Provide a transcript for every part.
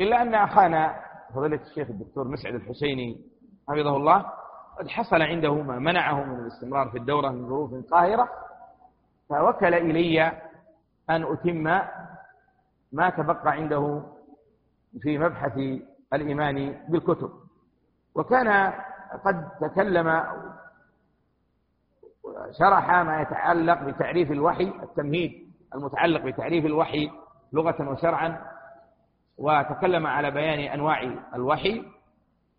إلا أن أخانا فضيلة الشيخ الدكتور مسعد الحسيني حفظه الله قد حصل عنده ما منعه من الاستمرار في الدورة من ظروف قاهرة فوكل إلي أن أتم ما تبقى عنده في مبحث الإيمان بالكتب. وكان قد تكلم شرح ما يتعلق بتعريف الوحي التمهيد المتعلق بتعريف الوحي لغة وشرعا وتكلم على بيان أنواع الوحي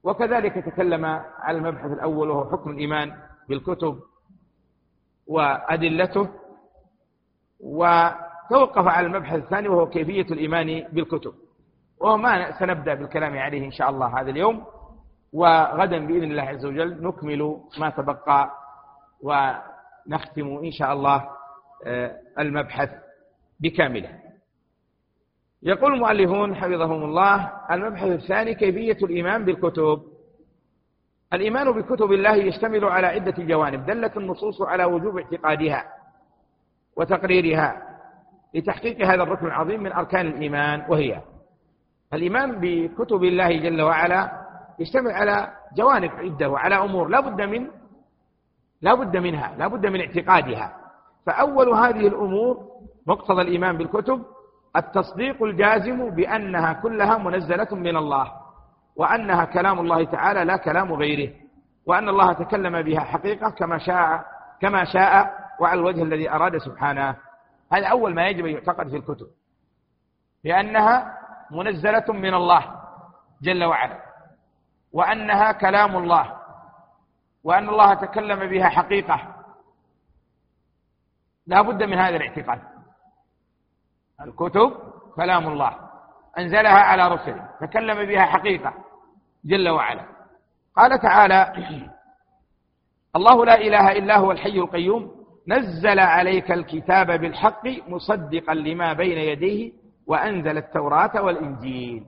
وكذلك تكلم على المبحث الأول وهو حكم الإيمان بالكتب وأدلته وتوقف على المبحث الثاني وهو كيفية الإيمان بالكتب. وهو ما سنبدأ بالكلام عليه إن شاء الله هذا اليوم وغدا بإذن الله عز وجل نكمل ما تبقى ونختم إن شاء الله آه، المبحث بكامله. يقول المؤلفون حفظهم الله المبحث الثاني كيفية الإيمان بالكتب. الإيمان بكتب الله يشتمل على عدة جوانب دلت النصوص على وجوب اعتقادها وتقريرها لتحقيق هذا الركن العظيم من أركان الإيمان وهي الإيمان بكتب الله جل وعلا يشتمل على جوانب عدة وعلى أمور لا بد من لا بد منها لا بد من اعتقادها. فأول هذه الأمور مقتضى الإيمان بالكتب التصديق الجازم بأنها كلها منزلة من الله وأنها كلام الله تعالى لا كلام غيره وأن الله تكلم بها حقيقة كما شاء كما شاء وعلى الوجه الذي أراد سبحانه. هذا أول ما يجب أن يعتقد في الكتب. لأنها منزلة من الله جل وعلا وأنها كلام الله وأن الله تكلم بها حقيقة. لا بد من هذا الاعتقاد. الكتب كلام الله أنزلها على رسله تكلم بها حقيقة جل وعلا. قال تعالى الله لا إله إلا هو الحي القيوم نزل عليك الكتاب بالحق مصدقا لما بين يديه وأنزل التوراة والإنجيل.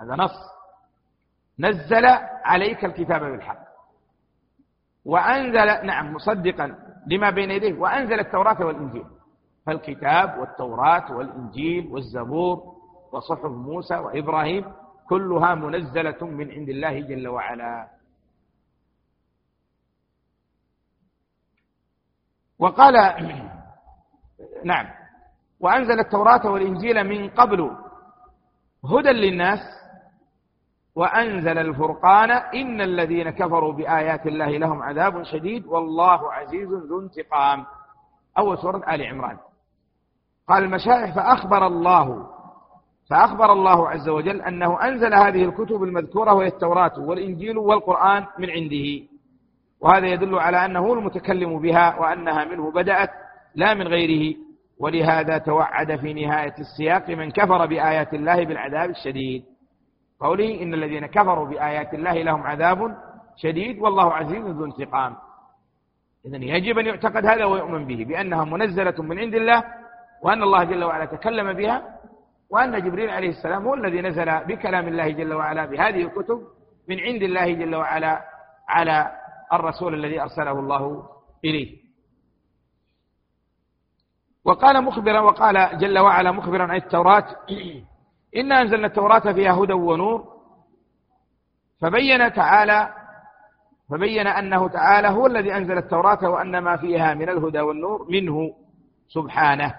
هذا نص. نزل عليك الكتاب بالحق وأنزل نعم مصدقا لما بين يديه وأنزل التوراة والإنجيل. فالكتاب والتوراة والإنجيل والزبور وصحف موسى وإبراهيم كلها منزلة من عند الله جل وعلا. وقال نعم. وأنزل التوراة والإنجيل من قبل هدى للناس وأنزل الفرقان إن الذين كفروا بآيات الله لهم عذاب شديد والله عزيز ذو انتقام. أول سورة آل عمران. قال المشايخ فأخبر الله فأخبر الله عز وجل أنه أنزل هذه الكتب المذكورة وهي التوراة والإنجيل والقرآن من عنده. وهذا يدل على أنه المتكلم بها وأنها منه بدأت لا من غيره. ولهذا توعد في نهاية السياق من كفر بآيات الله بالعذاب الشديد. قوله إن الذين كفروا بآيات الله لهم عذاب شديد والله عزيز ذو انتقام. إذا يجب أن يعتقد هذا ويؤمن به بأنها منزلة من عند الله وأن الله جل وعلا تكلم بها وأن جبريل عليه السلام هو الذي نزل بكلام الله جل وعلا بهذه الكتب من عند الله جل وعلا على الرسول الذي أرسله الله إليه. وقال مخبرا وقال جل وعلا مخبرا عن التوراة إنا أنزلنا التوراة فيها هدى ونور فبين تعالى فبين أنه تعالى هو الذي أنزل التوراة وأن ما فيها من الهدى والنور منه سبحانه.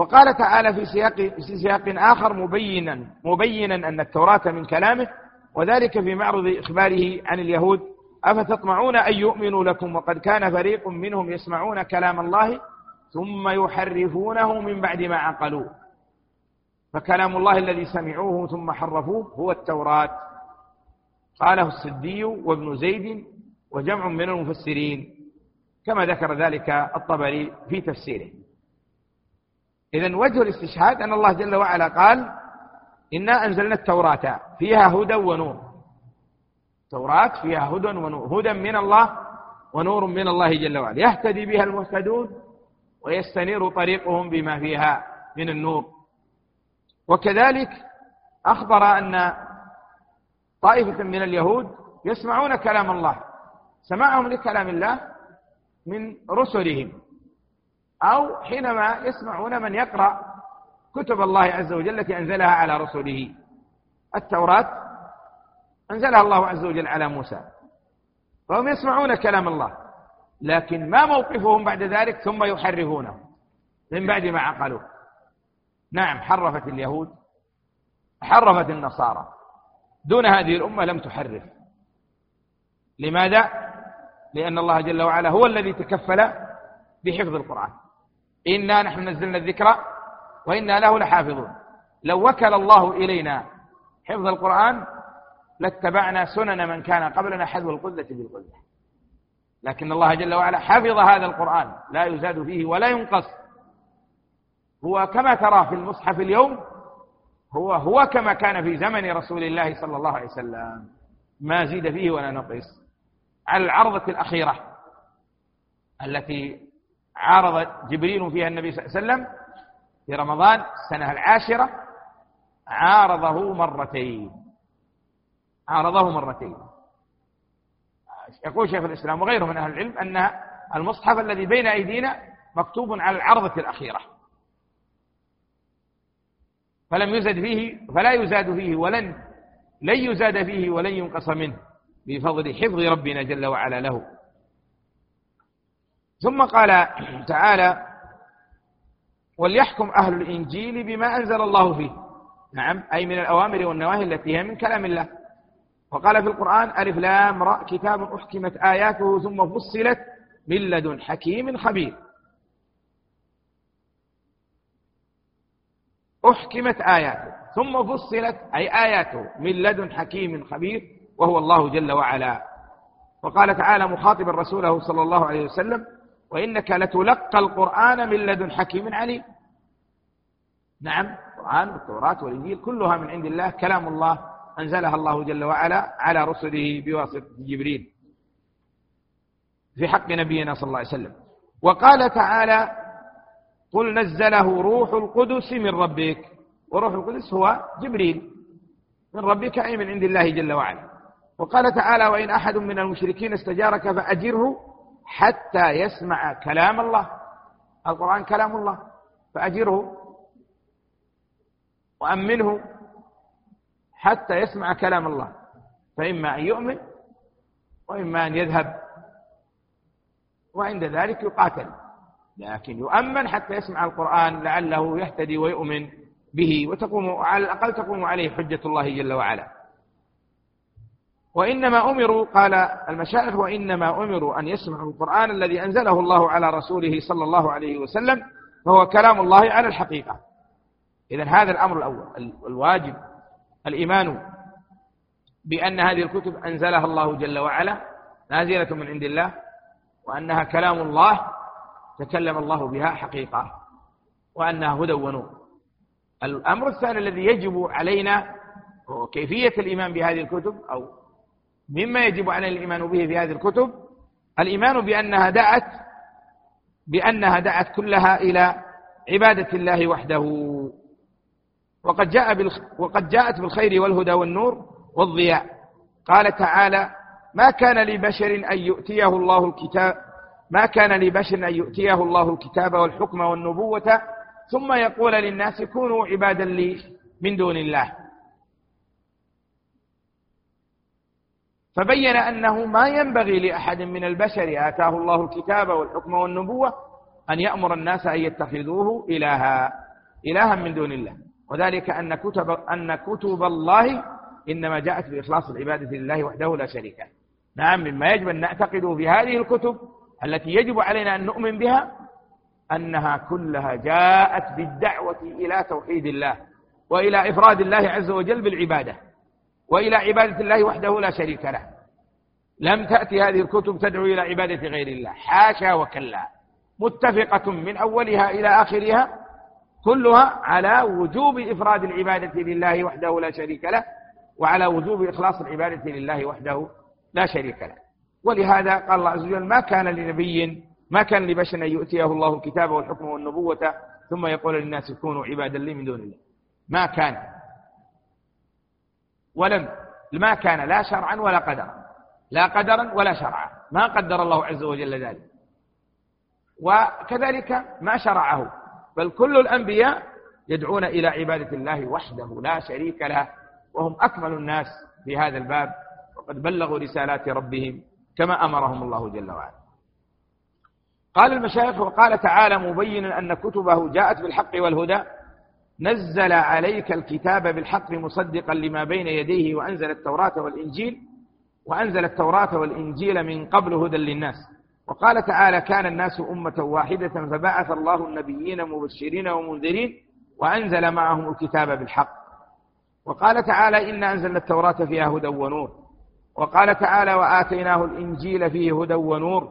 وقال تعالى في سياق في سياق آخر مبينا مبينا أن التوراة من كلامه وذلك في معرض إخباره عن اليهود. أفتطمعون أن يؤمنوا لكم وقد كان فريق منهم يسمعون كلام الله ثم يحرفونه من بعد ما عقلوه. فكلام الله الذي سمعوه ثم حرفوه هو التوراة. قاله السدي وابن زيد وجمع من المفسرين كما ذكر ذلك الطبري في تفسيره. إذا وجه الاستشهاد أن الله جل وعلا قال إنا أنزلنا التوراة فيها هدى ونور. توراة فيها هدى ونور هدى من الله ونور من الله جل وعلا. يهتدي بها المهتدون ويستنير طريقهم بما فيها من النور. وكذلك أخبر أن طائفة من اليهود يسمعون كلام الله سماعهم لكلام الله من رسلهم. أو حينما يسمعون من يقرأ كتب الله عز وجل التي أنزلها على رسله التوراة أنزلها الله عز وجل على موسى. فهم يسمعون كلام الله. لكن ما موقفهم بعد ذلك ثم يحرفونه. من بعد ما عقلوه. نعم حرفت اليهود. حرفت النصارى. دون هذه الأمة لم تحرف. لماذا؟ لأن الله جل وعلا هو الذي تكفل بحفظ القرآن. إنا نحن نزلنا الذكر وإنا له لحافظون. لو وكل الله إلينا حفظ القرآن لاتبعنا سنن من كان قبلنا حذو القذة بالقذة. لكن الله جل وعلا حفظ هذا القرآن لا يزاد فيه ولا ينقص. هو كما ترى في المصحف اليوم هو هو كما كان في زمن رسول الله صلى الله عليه وسلم. ما زيد فيه ولا نقص. على العرضة الأخيرة التي عارض جبريل فيها النبي صلى الله عليه وسلم في رمضان السنة العاشرة عارضه مرتين. عارضه مرتين. يقول شيخ الإسلام وغيره من أهل العلم أن المصحف الذي بين أيدينا مكتوب على العرضة الأخيرة. فلم يزد فيه فلا يزاد فيه ولن لن يزاد فيه ولن ينقص منه بفضل حفظ ربنا جل وعلا له. ثم قال تعالى وليحكم أهل الإنجيل بما أنزل الله فيه. نعم أي من الأوامر والنواهي التي هي من كلام الله. وقال في القرآن ألف لام راء كتاب أحكمت آياته ثم فصلت من لدن حكيم خبير. أحكمت آياته ثم فصلت أي آياته من لدن حكيم خبير وهو الله جل وعلا. وقال تعالى مخاطبا رسوله صلى الله عليه وسلم وإنك لتلقى القرآن من لدن حكيم عليم. نعم القرآن والتوراة والإنجيل كلها من عند الله كلام الله أنزلها الله جل وعلا على رسله بواسطة جبريل. في حق نبينا صلى الله عليه وسلم. وقال تعالى قل نزله روح القدس من ربك. وروح القدس هو جبريل. من ربك أي من عند الله جل وعلا. وقال تعالى وإن أحد من المشركين استجارك فأجره حتى يسمع كلام الله. القرآن كلام الله. فأجره وأمنه حتى يسمع كلام الله. فإما أن يؤمن وإما أن يذهب. وعند ذلك يقاتل. لكن يؤمن حتى يسمع القرآن لعله يهتدي ويؤمن به وتقوم على الأقل تقوم عليه حجة الله جل وعلا. وإنما أمروا قال المشايخ وإنما أمروا أن يسمعوا القرآن الذي أنزله الله على رسوله صلى الله عليه وسلم فهو كلام الله على الحقيقة. إذا هذا الأمر الأول الواجب الإيمان بأن هذه الكتب أنزلها الله جل وعلا نازلة من عند الله وأنها كلام الله تكلم الله بها حقيقة وأنها هدى ونور. الأمر الثاني الذي يجب علينا هو كيفية الإيمان بهذه الكتب أو مما يجب علينا الإيمان به في هذه الكتب. الإيمان بأنها دعت بأنها دعت كلها إلى عبادة الله وحده. وقد جاء وقد جاءت بالخير والهدى والنور والضياء. قال تعالى ما كان لبشر أن يؤتيه الله الكتاب ما كان لبشر أن يؤتيه الله الكتاب والحكم والنبوة ثم يقول للناس كونوا عبادا لي من دون الله. فبين أنه ما ينبغي لأحد من البشر آتاه الله الكتاب والحكم والنبوة أن يأمر الناس أن يتخذوه إلها إلها من دون الله. وذلك أن كتب, أن كتب الله إنما جاءت بإخلاص العبادة لله وحده لا شريك له. نعم مما يجب أن نعتقد في هذه الكتب التي يجب علينا أن نؤمن بها أنها كلها جاءت بالدعوة إلى توحيد الله وإلى إفراد الله عز وجل بالعبادة. وإلى عبادة الله وحده لا شريك له. لم تأتي هذه الكتب تدعو إلى عبادة غير الله. حاشا وكلا. متفقة من أولها إلى آخرها كلها على وجوب إفراد العبادة لله وحده لا شريك له وعلى وجوب إخلاص العبادة لله وحده لا شريك له. ولهذا قال الله عز وجل ما كان لنبي ما كان لبشر أن يؤتيه الله الكتاب والحكم والنبوة ثم يقول للناس كونوا عبادا لي من دون الله. ما كان. ولم ما كان لا شرعا ولا قدرا. لا قدرا ولا شرعا. ما قدر الله عز وجل ذلك. وكذلك ما شرعه. بل كل الأنبياء يدعون إلى عبادة الله وحده لا شريك له وهم أكمل الناس في هذا الباب. وقد بلغوا رسالات ربهم كما أمرهم الله جل وعلا. قال المشايخ وقال تعالى مبينا أن كتبه جاءت بالحق والهدى. نزل عليك الكتاب بالحق مصدقا لما بين يديه وأنزل التوراة والإنجيل وأنزل التوراة والإنجيل من قبل هدى للناس. وقال تعالى كان الناس أمة واحدة فبعث الله النبيين مبشرين ومنذرين وأنزل معهم الكتاب بالحق. وقال تعالى إنا أنزلنا التوراة فيها هدى ونور. وقال تعالى وآتيناه الإنجيل فيه هدى ونور.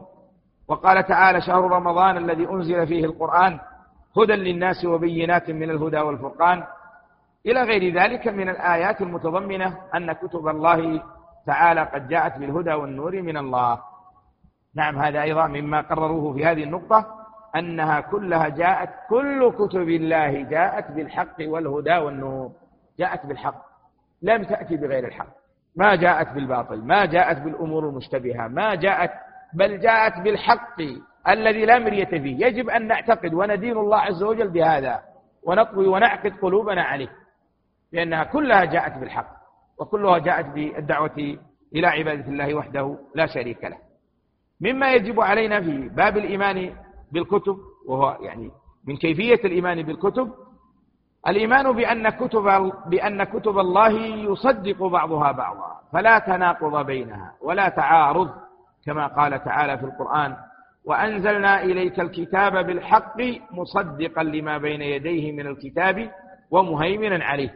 وقال تعالى شهر رمضان الذي أنزل فيه القرآن هدى للناس وبينات من الهدى والفرقان. إلى غير ذلك من الآيات المتضمنة أن كتب الله تعالى قد جاءت بالهدى والنور من الله. نعم هذا أيضا مما قرروه في هذه النقطة أنها كلها جاءت كل كتب الله جاءت بالحق والهدى والنور. جاءت بالحق لم تأتي بغير الحق. ما جاءت بالباطل ما جاءت بالأمور المشتبهة ما جاءت بل جاءت بالحق. الذي لا مرية فيه. يجب أن نعتقد وندين الله عز وجل بهذا ونقوي ونعقد قلوبنا عليه لأنها كلها جاءت بالحق وكلها جاءت بالدعوة إلى عبادة الله وحده لا شريك له. مما يجب علينا في باب الإيمان بالكتب وهو يعني من كيفية الإيمان بالكتب الإيمان بأن كتب بأن كتب الله يصدق بعضها بعضا فلا تناقض بينها ولا تعارض كما قال تعالى في القرآن وأنزلنا إليك الكتاب بالحق مصدقا لما بين يديه من الكتاب ومهيمنا عليه.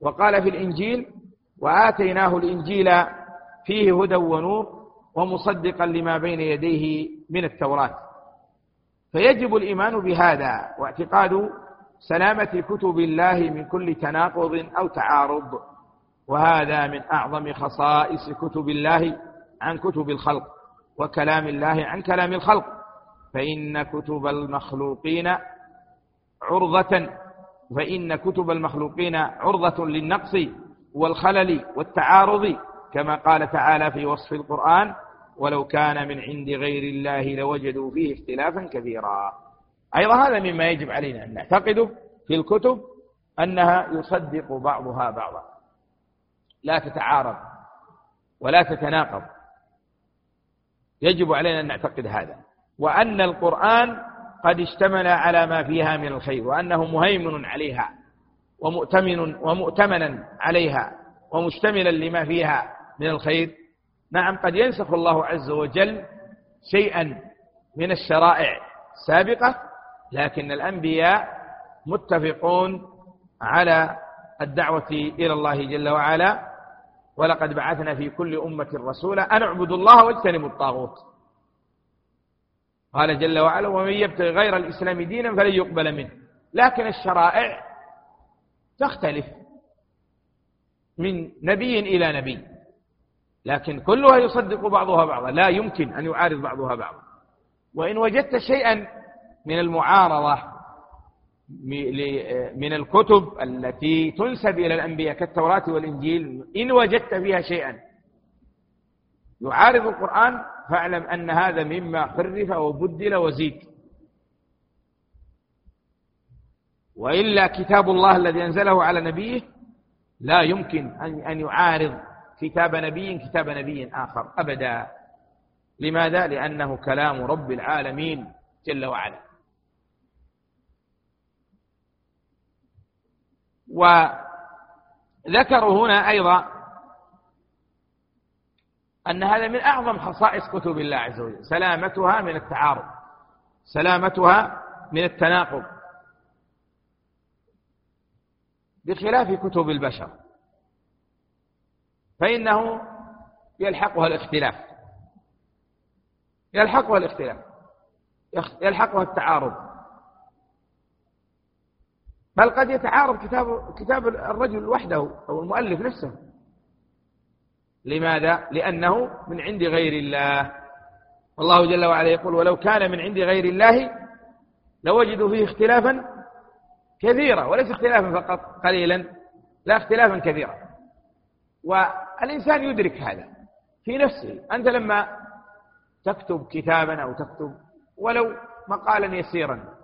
وقال في الإنجيل وآتيناه الإنجيل فيه هدى ونور ومصدقا لما بين يديه من التوراة. فيجب الإيمان بهذا واعتقاد سلامة كتب الله من كل تناقض أو تعارض. وهذا من أعظم خصائص كتب الله عن كتب الخلق. وكلام الله عن كلام الخلق. فإن كتب المخلوقين عرضة فإن كتب المخلوقين عرضة للنقص والخلل والتعارض كما قال تعالى في وصف القرآن ولو كان من عند غير الله لوجدوا فيه اختلافا كثيرا أيضا هذا مما يجب علينا أن نعتقده في الكتب أنها يصدق بعضها بعضا. لا تتعارض ولا تتناقض. يجب علينا أن نعتقد هذا. وأن القرآن قد اشتمل على ما فيها من الخير وأنه مهيمن عليها ومؤتمن ومؤتمنا عليها ومشتملا لما فيها من الخير. نعم قد ينسخ الله عز وجل شيئا من الشرائع السابقة لكن الأنبياء متفقون على الدعوة إلى الله جل وعلا. ولقد بعثنا في كل أمة رسولا أن اعبدوا الله واجتنبوا الطاغوت. قال جل وعلا ومن يبتغي غير الإسلام دينا فلن يقبل منه. لكن الشرائع تختلف من نبي إلى نبي لكن كلها يصدق بعضها بعضا لا يمكن أن يعارض بعضها بعضا. وإن وجدت شيئا من المعارضة من الكتب التي تنسب إلى الأنبياء كالتوراة والإنجيل إن وجدت فيها شيئا. يعارض القرآن فاعلم أن هذا مما حرف وبدل وزيد. وإلا كتاب الله الذي أنزله على نبيه لا يمكن أن يعارض كتاب نبي كتاب نبي آخر أبدا. لماذا؟ لأنه كلام رب العالمين جل وعلا. وذكروا هنا أيضا أن هذا من أعظم خصائص كتب الله عز وجل. سلامتها من التعارض سلامتها من التناقض بخلاف كتب البشر. فإنه يلحقها الاختلاف يلحقها الاختلاف يلحقها التعارض. بل قد يتعارض كتاب كتاب الرجل وحده أو المؤلف نفسه. لماذا؟ لأنه من عند غير الله. والله جل وعلا يقول ولو كان من عند غير الله لوجدوا فيه اختلافا كثيرا وليس اختلافا فقط قليلا لا اختلافا كثيرا. والإنسان يدرك هذا في نفسه. أنت لما تكتب كتابا أو تكتب ولو مقالا يسيرا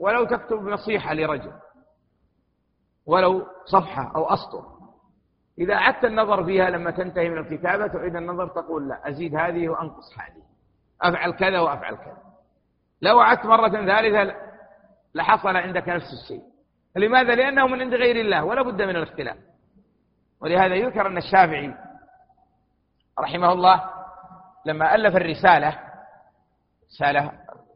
ولو تكتب نصيحة لرجل ولو صفحة أو أسطر. إذا أعدت النظر فيها لما تنتهي من الكتابة تعيد النظر تقول لا أزيد هذه وأنقص هذه. أفعل كذا وأفعل كذا. لو أعدت مرة ثالثة لحصل عندك نفس الشيء. لماذا؟ لأنه من عند غير الله ولا بد من الاختلاف. ولهذا يذكر أن الشافعي رحمه الله لما ألف الرسالة رسالة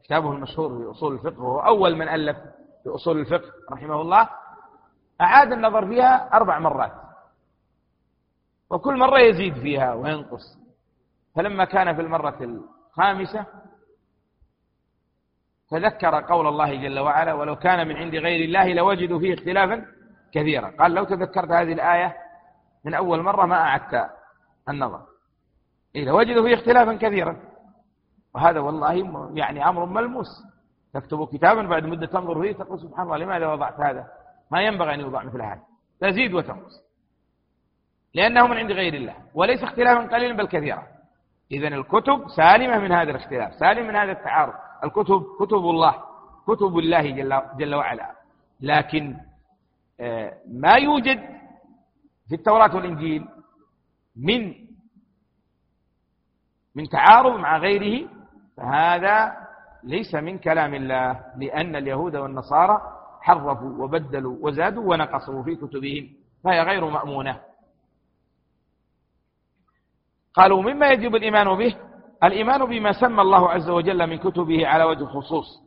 كتابه المشهور في أصول الفقه وهو أول من ألف في أصول الفقه رحمه الله أعاد النظر فيها أربع مرات. وكل مرة يزيد فيها وينقص. فلما كان في المرة الخامسة تذكر قول الله جل وعلا ولو كان من عند غير الله لوجدوا فيه اختلافا كثيرا. قال لو تذكرت هذه الآية من أول مرة ما أعدت النظر. إيه لوجدوا فيه اختلافا كثيرا. وهذا والله يعني أمر ملموس. تكتب كتابا بعد مدة تنظر فيه تقول سبحان الله لماذا وضعت هذا؟ ما ينبغي أن يوضع مثل هذا. تزيد وتنقص. لأنه من عند غير الله. وليس اختلافا قليلا بل كثيرا. إذا الكتب سالمة من هذا الاختلاف. سالم من هذا التعارض. الكتب كتب الله كتب الله جل, جل وعلا. لكن آه، ما يوجد في التوراة والإنجيل من من تعارض مع غيره فهذا ليس من كلام الله لأن اليهود والنصارى حرفوا وبدلوا وزادوا ونقصوا في كتبهم فهي غير مأمونة. قالوا مما يجب الإيمان به؟ الإيمان بما سمى الله عز وجل من كتبه على وجه الخصوص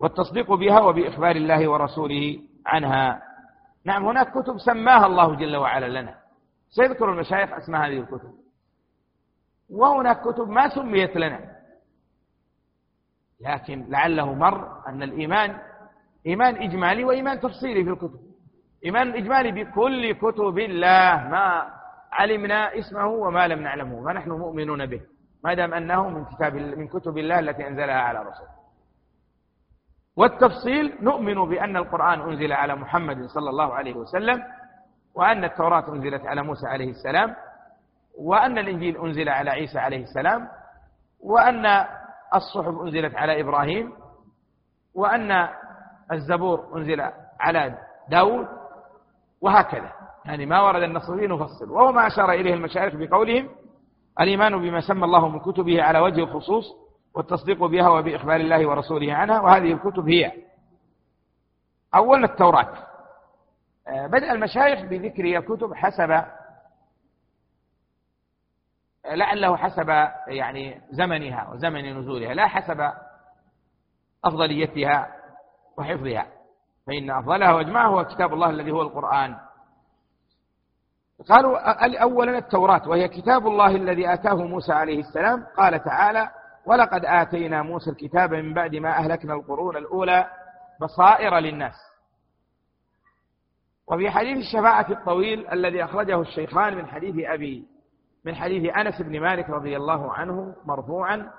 والتصديق بها وبإخبار الله ورسوله عنها. نعم هناك كتب سماها الله جل وعلا لنا. سيذكر المشايخ أسماء هذه الكتب. وهناك كتب ما سميت لنا. لكن لعله مر أن الإيمان إيمان إجمالي وإيمان تفصيلي في الكتب. إيمان إجمالي بكل كتب الله ما علمنا اسمه وما لم نعلمه فنحن مؤمنون به ما دام أنه من كتاب من كتب الله التي أنزلها على رسوله والتفصيل نؤمن بأن القرآن أنزل على محمد صلى الله عليه وسلم وأن التوراة أنزلت على موسى عليه السلام وأن الإنجيل أنزل على عيسى عليه السلام وأن الصحف أنزلت على إبراهيم وأن الزبور أنزل على داود وهكذا. يعني ما ورد النص فيه نفصل. وهو ما أشار إليه المشايخ بقولهم الإيمان بما سمى الله من كتبه على وجه الخصوص والتصديق بها وبإخبار الله ورسوله عنها. وهذه الكتب هي أولا التوراة. آه، بدأ المشايخ بذكر الكتب حسب لعله حسب يعني زمنها وزمن نزولها لا حسب أفضليتها وحفظها. فإن أفضلها وأجمعها هو كتاب الله الذي هو القرآن. قالوا أولا التوراة وهي كتاب الله الذي آتاه موسى عليه السلام. قال تعالى ولقد آتينا موسى الكتاب من بعد ما أهلكنا القرون الأولى بصائر للناس. وفي حديث الشفاعة الطويل الذي أخرجه الشيخان من حديث أبي من حديث أنس بن مالك رضي الله عنه مرفوعا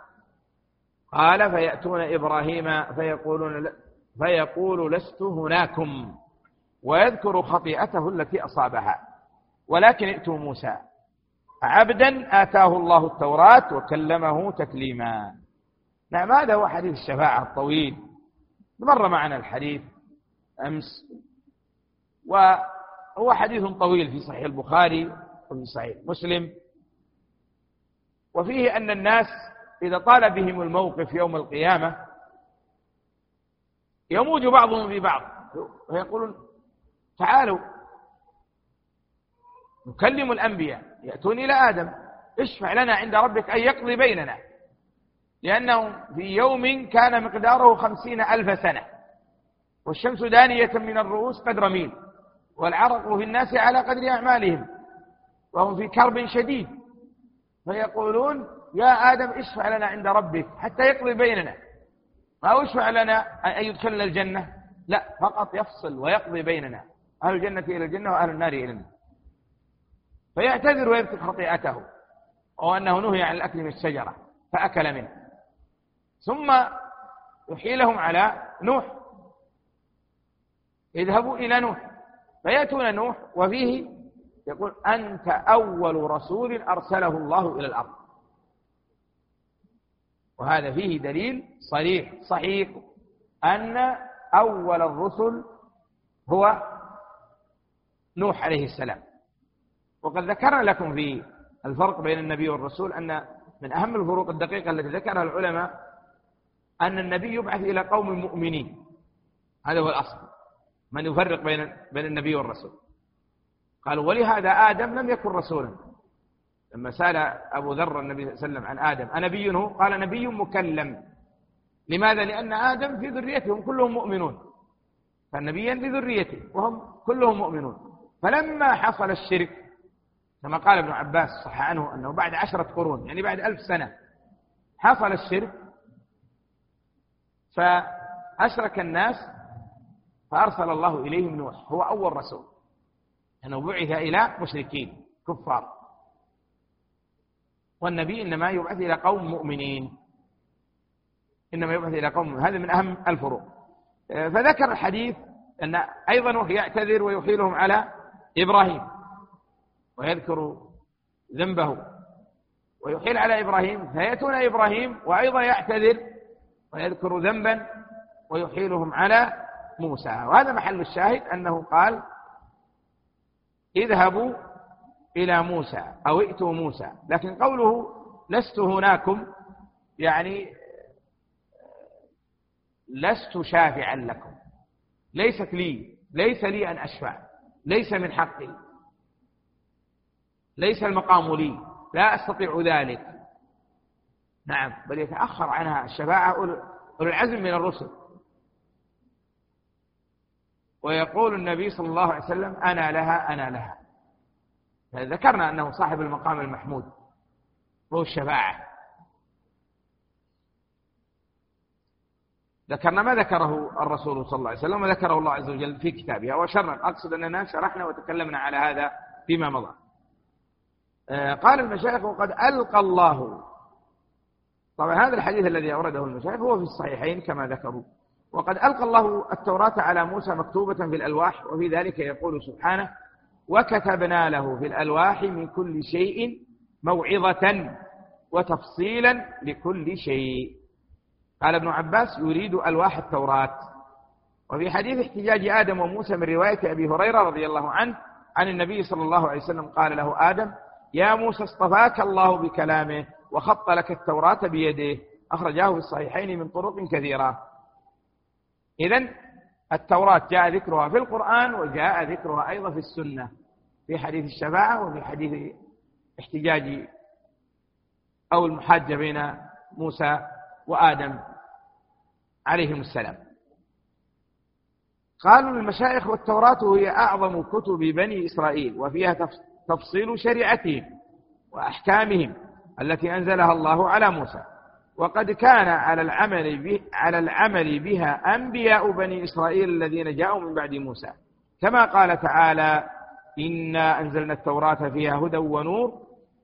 قال فيأتون إبراهيم فيقولون فيقول لست هناكم ويذكر خطيئته التي أصابها. ولكن ائتوا موسى. عبدا آتاه الله التوراة وكلمه تكليما. نعم هذا هو حديث الشفاعة الطويل. مر معنا الحديث أمس. وهو حديث طويل في صحيح البخاري وفي صحيح مسلم. وفيه أن الناس إذا طال بهم الموقف يوم القيامة يموج بعضهم ببعض ويقولون تعالوا نكلم الأنبياء يأتون إلى آدم اشفع لنا عند ربك أن يقضي بيننا. لأنه في يوم كان مقداره خمسين ألف سنة والشمس دانية من الرؤوس قدر ميل والعرق في الناس على قدر أعمالهم وهم في كرب شديد. فيقولون يا آدم اشفع لنا عند ربك حتى يقضي بيننا. ما اشفع لنا أن يدخلنا الجنة؟ لا فقط يفصل ويقضي بيننا أهل الجنة إلى الجنة وأهل النار إلى النار. فيعتذر ويذكر خطيئته وأنه نهي عن الأكل من الشجرة فأكل منه. ثم يحيلهم على نوح. اذهبوا إلى نوح. فيأتون نوح وفيه يقول أنت أول رسول أرسله الله إلى الأرض. وهذا فيه دليل صريح صحيح أن أول الرسل هو نوح عليه السلام. وقد ذكرنا لكم في الفرق بين النبي والرسول أن من أهم الفروق الدقيقة التي ذكرها العلماء أن النبي يبعث إلى قوم مؤمنين. هذا هو الأصل. من يفرق بين بين النبي والرسول. قالوا ولهذا آدم لم يكن رسولا. لما سأل أبو ذر النبي صلى الله عليه وسلم عن آدم أنبي هو قال نبي مكلم. لماذا؟ لأن آدم في ذريتهم كلهم مؤمنون. فالنبيا في ذريته وهم كلهم مؤمنون. فلما حصل الشرك كما قال ابن عباس صح عنه أنه بعد عشرة قرون يعني بعد ألف سنة حصل الشرك. فأشرك الناس فأرسل الله إليهم نوح هو أول رسول. أنه بعث إلى مشركين كفار. والنبي إنما يبعث إلى قوم مؤمنين. إنما يبعث إلى قوم هذا من أهم الفروق. فذكر الحديث أن أيضا يعتذر ويحيلهم على إبراهيم. ويذكر ذنبه. ويحيل على إبراهيم. فيأتون إبراهيم وأيضا يعتذر ويذكر ذنبا ويحيلهم على موسى. وهذا محل الشاهد أنه قال اذهبوا إلى موسى أو ائتوا موسى. لكن قوله لست هناكم يعني لست شافعا لكم. ليست لي ليس لي أن أشفع. ليس من حقي. ليس المقام لي. لا أستطيع ذلك. نعم بل يتأخر عنها الشفاعة. أولو العزم من الرسل. ويقول النبي صلى الله عليه وسلم أنا لها أنا لها. ذكرنا أنه صاحب المقام المحمود وهو الشفاعة. ذكرنا ما ذكره الرسول صلى الله عليه وسلم وذكره الله عز وجل في كتابه. وشرنا أقصد أننا شرحنا وتكلمنا على هذا فيما مضى. آه، قال المشايخ وقد ألقى الله. طبعا هذا الحديث الذي أورده المشايخ هو في الصحيحين كما ذكروا. وقد ألقى الله التوراة على موسى مكتوبة في الألواح وفي ذلك يقول سبحانه وكتبنا له في الألواح من كل شيء موعظة وتفصيلا لكل شيء. قال ابن عباس يريد ألواح التوراة. وفي حديث احتجاج آدم وموسى من رواية أبي هريرة رضي الله عنه عن النبي صلى الله عليه وسلم قال له آدم يا موسى اصطفاك الله بكلامه وخط لك التوراة بيده. أخرجاه في الصحيحين من طرق كثيرة. إذا التوراة جاء ذكرها في القرآن وجاء ذكرها أيضا في السنة في حديث الشفاعة وفي حديث احتجاج أو المحاجة بين موسى وآدم عليهم السلام. قالوا المشايخ والتوراة هي أعظم كتب بني إسرائيل وفيها تفصيل شريعتهم وأحكامهم التي أنزلها الله على موسى. وقد كان على العمل به على العمل بها أنبياء بني إسرائيل الذين جاءوا من بعد موسى. كما قال تعالى إنا أنزلنا التوراة فيها هدى ونور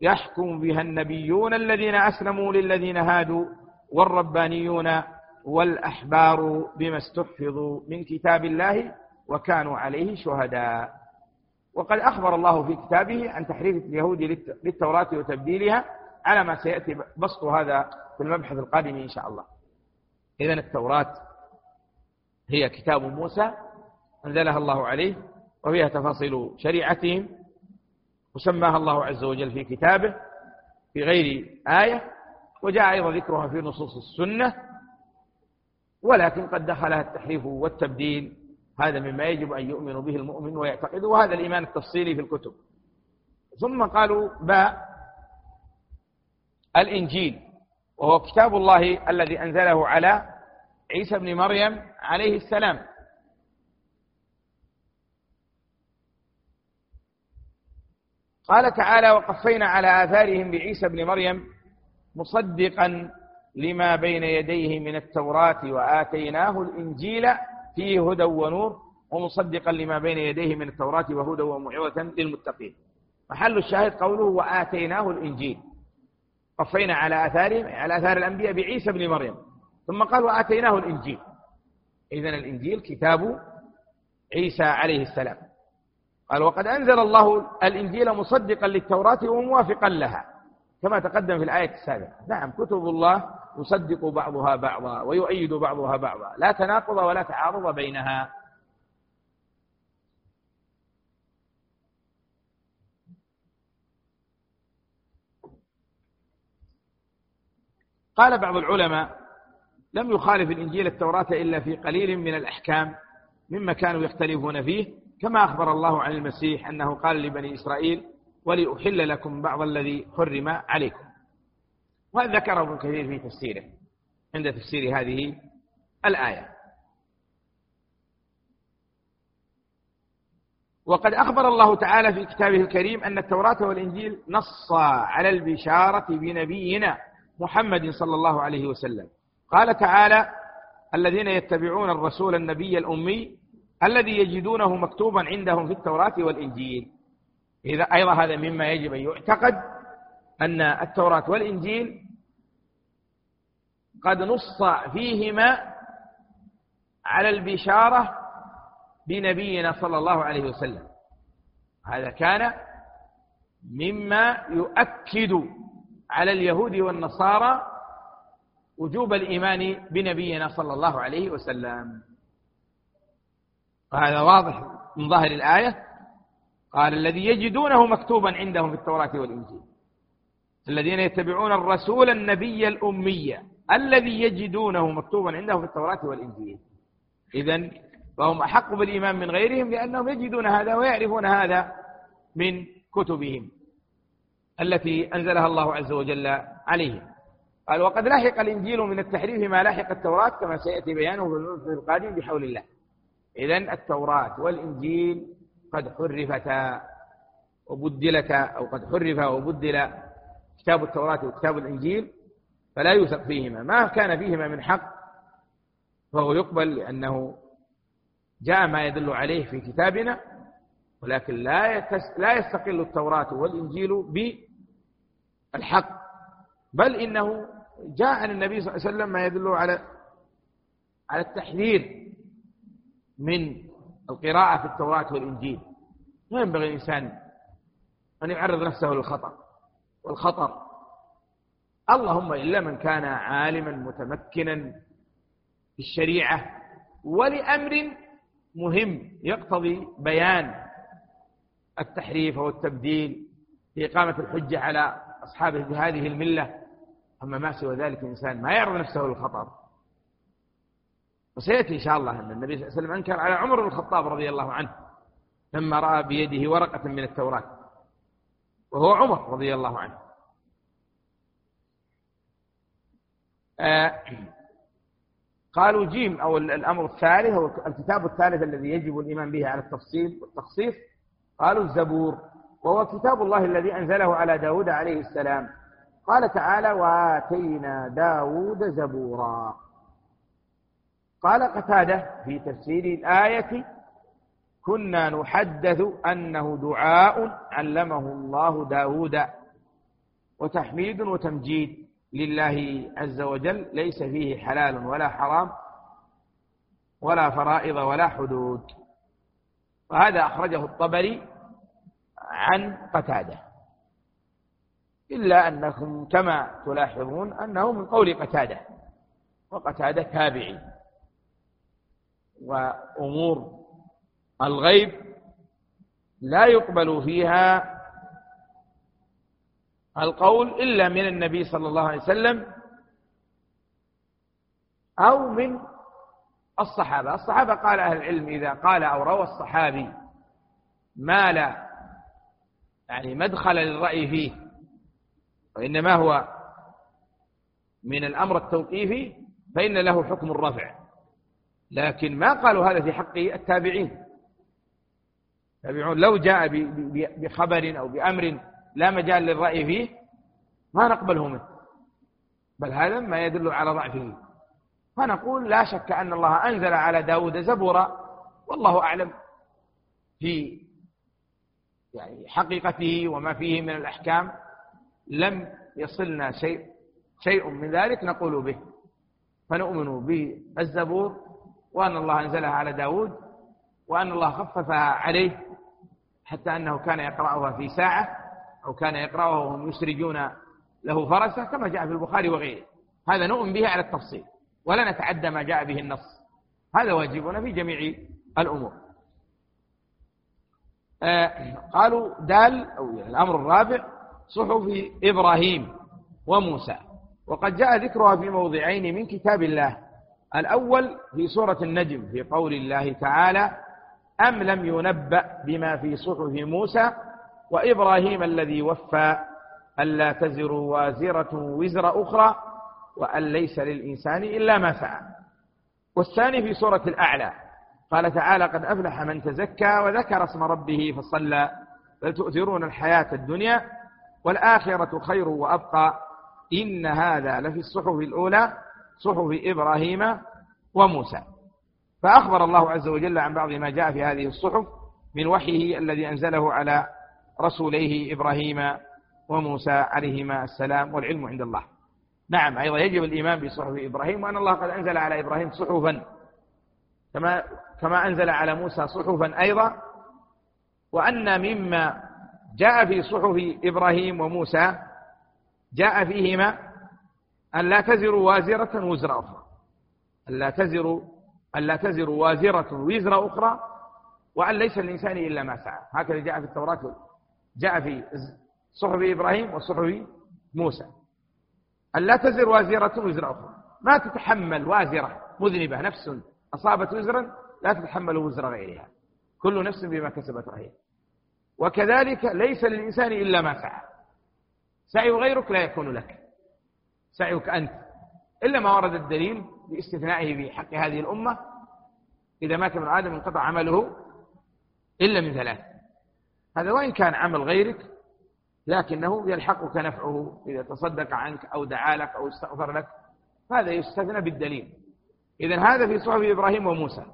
يحكم بها النبيون الذين أسلموا للذين هادوا والربانيون والأحبار بما استحفظوا من كتاب الله وكانوا عليه شهداء. وقد أخبر الله في كتابه عن تحريف اليهود للتوراة وتبديلها على ما سيأتي بسط هذا في المبحث القادم إن شاء الله. إذن التوراة هي كتاب موسى أنزلها الله عليه وفيها تفاصيل شريعتهم وسماها الله عز وجل في كتابه في غير آية وجاء أيضا ذكرها في نصوص السنة ولكن قد دخلها التحريف والتبديل. هذا مما يجب أن يؤمن به المؤمن ويعتقده وهذا الإيمان التفصيلي في الكتب. ثم قالوا باء. الإنجيل وهو كتاب الله الذي أنزله على عيسى بن مريم عليه السلام. قال تعالى وقفينا على آثارهم بعيسى بن مريم مصدقا لما بين يديه من التوراة وآتيناه الإنجيل فيه هدى ونور ومصدقا لما بين يديه من التوراة وهدى وموعظة للمتقين. محل الشاهد قوله وآتيناه الإنجيل. قفينا على آثارهم على آثار الأنبياء بعيسى بن مريم. ثم قال وآتيناه الإنجيل. إذن الإنجيل كتاب عيسى عليه السلام. قال وقد أنزل الله الإنجيل مصدقا للتوراة وموافقا لها. كما تقدم في الآية السابقة. نعم كتب الله يصدق بعضها بعضا ويؤيد بعضها بعضا. لا تناقض ولا تعارض بينها. قال بعض العلماء لم يخالف الإنجيل التوراة إلا في قليل من الأحكام مما كانوا يختلفون فيه كما أخبر الله عن المسيح أنه قال لبني إسرائيل ولأحل لكم بعض الذي حرم عليكم. وهذا ذكره ابن كثير في تفسيره عند تفسير هذه الآية. وقد أخبر الله تعالى في كتابه الكريم أن التوراة والإنجيل نصا على البشارة بنبينا محمد صلى الله عليه وسلم. قال تعالى الذين يتبعون الرسول النبي الأمي الذي يجدونه مكتوبا عندهم في التوراة والإنجيل. إذا أيضا هذا مما يجب أن يعتقد أن التوراة والإنجيل قد نص فيهما على البشارة بنبينا صلى الله عليه وسلم. هذا كان مما يؤكد على اليهود والنصارى وجوب الإيمان بنبينا صلى الله عليه وسلم. وهذا واضح من ظاهر الآية. قال الذي يجدونه مكتوبا عندهم في التوراة والإنجيل. الذين يتبعون الرسول النبي الأمي الذي يجدونه مكتوبا عندهم في التوراة والإنجيل. إذا فهم أحق بالإيمان من غيرهم لأنهم يجدون هذا ويعرفون هذا من كتبهم. التي أنزلها الله عز وجل عليهم قال وقد لحق الإنجيل من التحريف ما لحق التوراة كما سيأتي بيانه في القادم بحول الله. إذا التوراة والإنجيل قد حرفتا وبدلتا أو قد حرف وبدل كتاب التوراة وكتاب الإنجيل فلا يوثق فيهما. ما كان فيهما من حق فهو يقبل لأنه جاء ما يدل عليه في كتابنا ولكن لا لا يستقل التوراة والإنجيل بالحق بل إنه جاء عن النبي صلى الله عليه وسلم ما يدل على على التحذير من القراءة في التوراة والإنجيل. لا ينبغي الإنسان أن يعرض نفسه للخطر والخطر. اللهم إلا من كان عالما متمكنا في الشريعة ولأمر مهم يقتضي بيان التحريف والتبديل في إقامة الحجة على أصحابه بهذه الملة أما ما سوى ذلك الإنسان ما يعرض نفسه للخطر. وسيأتي إن شاء الله أن النبي صلى الله عليه وسلم أنكر على عمر بن الخطاب رضي الله عنه لما رأى بيده ورقة من التوراة وهو عمر رضي الله عنه. آه قالوا جيم أو الأمر الثالث أو الكتاب الثالث الذي يجب الإيمان به على التفصيل والتخصيص قالوا الزبور. وهو كتاب الله الذي أنزله على داود عليه السلام. قال تعالى وآتينا داود زبورا. قال قتادة في تفسير الآية كنا نحدث أنه دعاء علمه الله داود وتحميد وتمجيد لله عز وجل ليس فيه حلال ولا حرام ولا فرائض ولا حدود. وهذا أخرجه الطبري عن قتادة. إلا أنكم كما تلاحظون أنه من قول قتادة وقتادة تابعي. وأمور الغيب لا يقبل فيها القول إلا من النبي صلى الله عليه وسلم أو من الصحابة. الصحابة قال أهل العلم إذا قال أو روى الصحابي ما لا يعني مدخل للرأي فيه وإنما هو من الأمر التوقيفي فإن له حكم الرفع. لكن ما قالوا هذا في حق التابعين. التابعون لو جاء بخبر أو بأمر لا مجال للرأي فيه ما نقبله منه. بل هذا ما يدل على ضعفه. فنقول لا شك أن الله أنزل على داود زبورا والله أعلم. في يعني حقيقته وما فيه من الأحكام لم يصلنا شيء شيء من ذلك نقول به. فنؤمن بالزبور وأن الله أنزلها على داود وأن الله خففها عليه حتى أنه كان يقرأها في ساعة أو كان يقرأها وهم يسرجون له فرسه كما جاء في البخاري وغيره. هذا نؤمن به على التفصيل ولا نتعدى ما جاء به النص. هذا واجبنا في جميع الأمور. قالوا دال أو الأمر الرابع صحف إبراهيم وموسى. وقد جاء ذكرها في موضعين من كتاب الله. الأول في سورة النجم في قول الله تعالى أم لم ينبأ بما في صحف موسى وإبراهيم الذي وفى ألا تزر وازرة وزر أخرى وأن ليس للإنسان إلا ما سعى. والثاني في سورة الأعلى قال تعالى قد أفلح من تزكى وذكر اسم ربه فصلى. بل تؤثرون الحياة الدنيا والآخرة خير وأبقى. إن هذا لفي الصحف الأولى صحف إبراهيم وموسى. فأخبر الله عز وجل عن بعض ما جاء في هذه الصحف من وحيه الذي أنزله على رسوليه إبراهيم وموسى عليهما السلام والعلم عند الله. نعم أيضا يجب الإيمان بصحف إبراهيم وأن الله قد أنزل على إبراهيم صحفا. كما كما أنزل على موسى صحفا أيضا وأن مما جاء في صحف إبراهيم وموسى جاء فيهما أن لا تزر وازرة وزر أخرى. أن لا تزر أن لا تزر وازرة وزر أخرى وأن ليس الإنسان إلا ما سعى. هكذا جاء في التوراة جاء في صحف إبراهيم وصحف موسى. أن لا تزر وازرة وزر أخرى. ما تتحمل وازرة مذنبة نفس أصابت وزرا لا تتحمل وزر غيرها. كل نفس بما كسبت رهين وكذلك ليس للإنسان إلا ما سعى سعي غيرك لا يكون لك. سعيك أنت. إلا ما ورد الدليل باستثنائه في حق هذه الأمة. إذا مات ابن آدم انقطع عمله إلا من ثلاث هذا وإن كان عمل غيرك لكنه يلحقك نفعه إذا تصدق عنك أو دعا لك أو استغفر لك. هذا يستثنى بالدليل. إذا هذا في صحف إبراهيم وموسى.